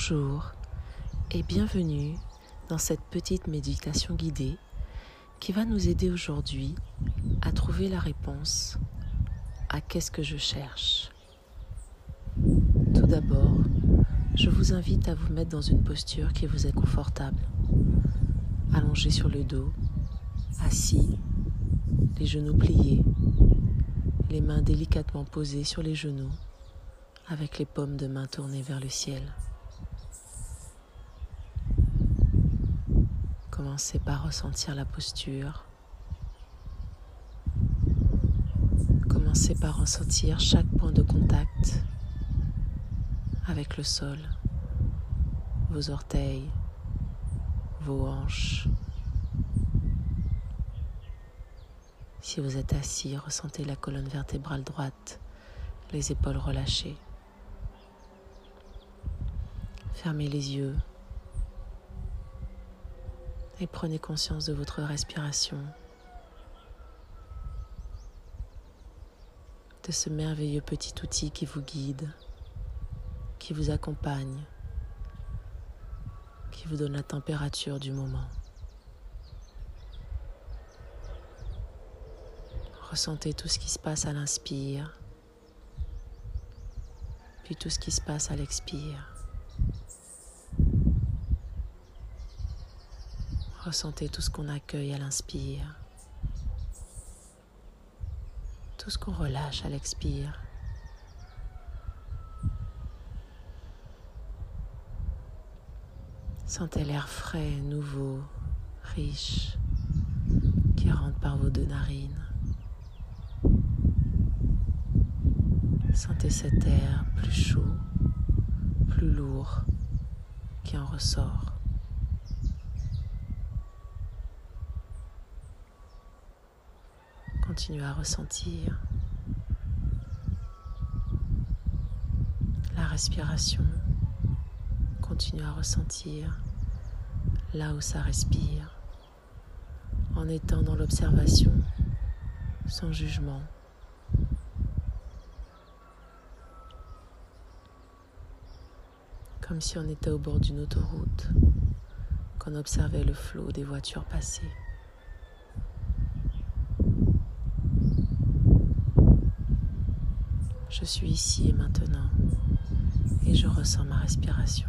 Bonjour et bienvenue dans cette petite méditation guidée qui va nous aider aujourd'hui à trouver la réponse à qu'est-ce que je cherche. Tout d'abord, je vous invite à vous mettre dans une posture qui vous est confortable, allongé sur le dos, assis, les genoux pliés, les mains délicatement posées sur les genoux, avec les paumes de main tournées vers le ciel. Commencez par ressentir la posture. Commencez par ressentir chaque point de contact avec le sol, vos orteils, vos hanches. Si vous êtes assis, ressentez la colonne vertébrale droite, les épaules relâchées. Fermez les yeux et prenez conscience de votre respiration, de ce merveilleux petit outil qui vous guide, qui vous accompagne, qui vous donne la température du moment. Ressentez tout ce qui se passe à l'inspire, puis tout ce qui se passe à l'expire. Ressentez tout ce qu'on accueille à l'inspire, tout ce qu'on relâche à l'expire. Sentez l'air frais, nouveau, riche, qui rentre par vos deux narines. Sentez cet air plus chaud, plus lourd, qui en ressort. Continuez à ressentir la respiration. Continuez à ressentir là où ça respire en étant dans l'observation sans jugement. Comme si on était au bord d'une autoroute, qu'on observait le flot des voitures passer. Je suis ici et maintenant et je ressens ma respiration.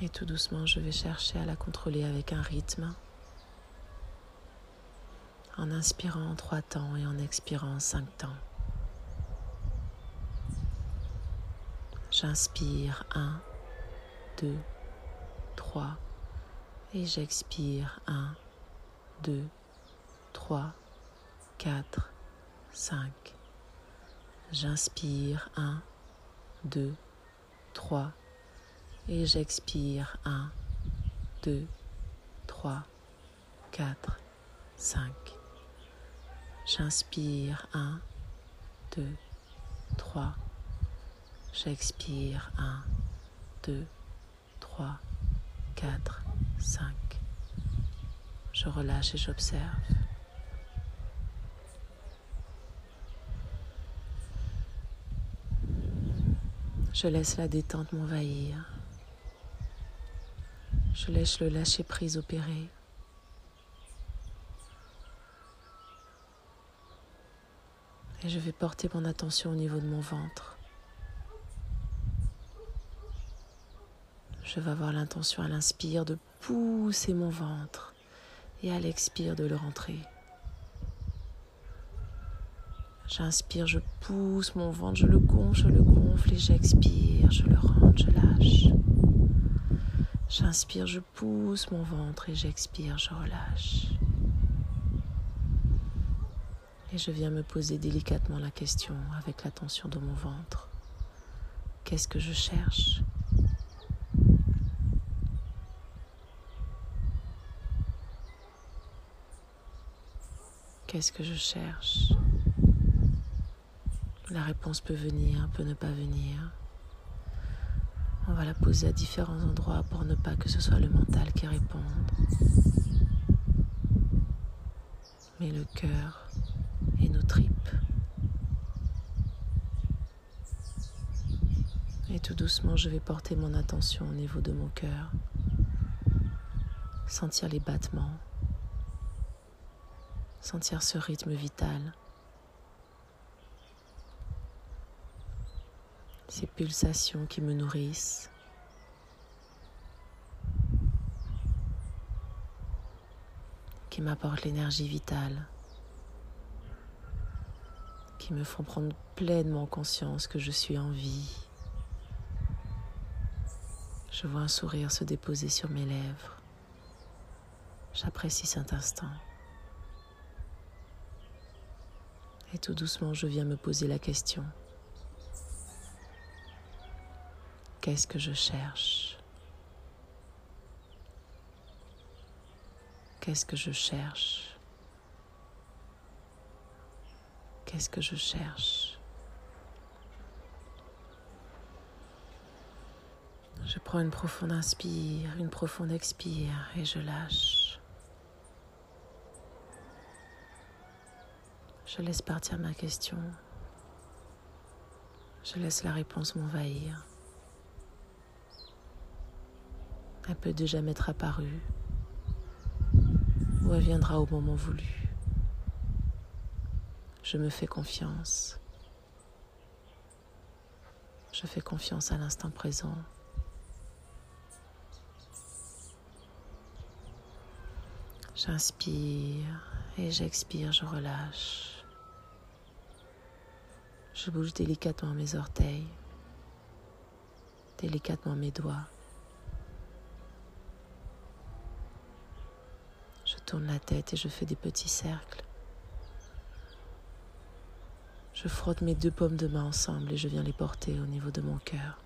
Et tout doucement, je vais chercher à la contrôler avec un rythme. En inspirant en trois temps et en expirant en cinq temps. J'inspire un. 2, 3 et j'expire 1, 2, 3, 4, 5. J'inspire 1, 2, 3 et j'expire 1, 2, 3, 4, 5. J'inspire 1, 2, 3. J'expire 1, 2, 3, 4, 5. Je relâche et j'observe. Je laisse la détente m'envahir. Je laisse le lâcher prise opérer. Et je vais porter mon attention au niveau de mon ventre. Je vais avoir l'intention à l'inspire de pousser mon ventre et à l'expire de le rentrer. J'inspire, je pousse mon ventre, je le gonfle, je le gonfle et j'expire, je le rentre, je lâche. J'inspire, je pousse mon ventre et j'expire, je relâche. Et je viens me poser délicatement la question avec l'attention de mon ventre. Qu'est-ce que je cherche? Qu'est-ce que je cherche? La réponse peut venir, peut ne pas venir. On va la poser à différents endroits pour ne pas que ce soit le mental qui réponde. mais le cœur et nos tripes. Et tout doucement, je vais porter mon attention au niveau de mon cœur, sentir les battements, sentir ce rythme vital, ces pulsations qui me nourrissent. qui m'apportent l'énergie vitale, qui me font prendre pleinement conscience que je suis en vie. Je vois un sourire se déposer sur mes lèvres. J'apprécie cet instant. Et tout doucement, je viens me poser la question. Qu'est-ce que je cherche? Qu'est-ce que je cherche? Qu'est-ce que je cherche? Je prends une profonde inspire, une profonde expire et je lâche. Je laisse partir ma question. Je laisse la réponse m'envahir. Elle peut déjà m'être apparue ou elle viendra au moment voulu. Je me fais confiance. Je fais confiance à l'instant présent. J'inspire et j'expire, je relâche. Je bouge délicatement mes orteils, délicatement mes doigts. tourne la tête et je fais des petits cercles. Je frotte mes deux paumes de main ensemble et je viens les porter au niveau de mon cœur.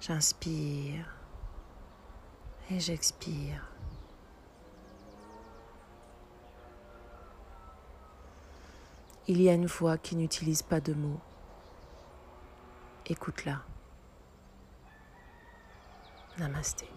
J'inspire et j'expire. Il y a une voix qui n'utilise pas de mots. Écoute-la. Namasté.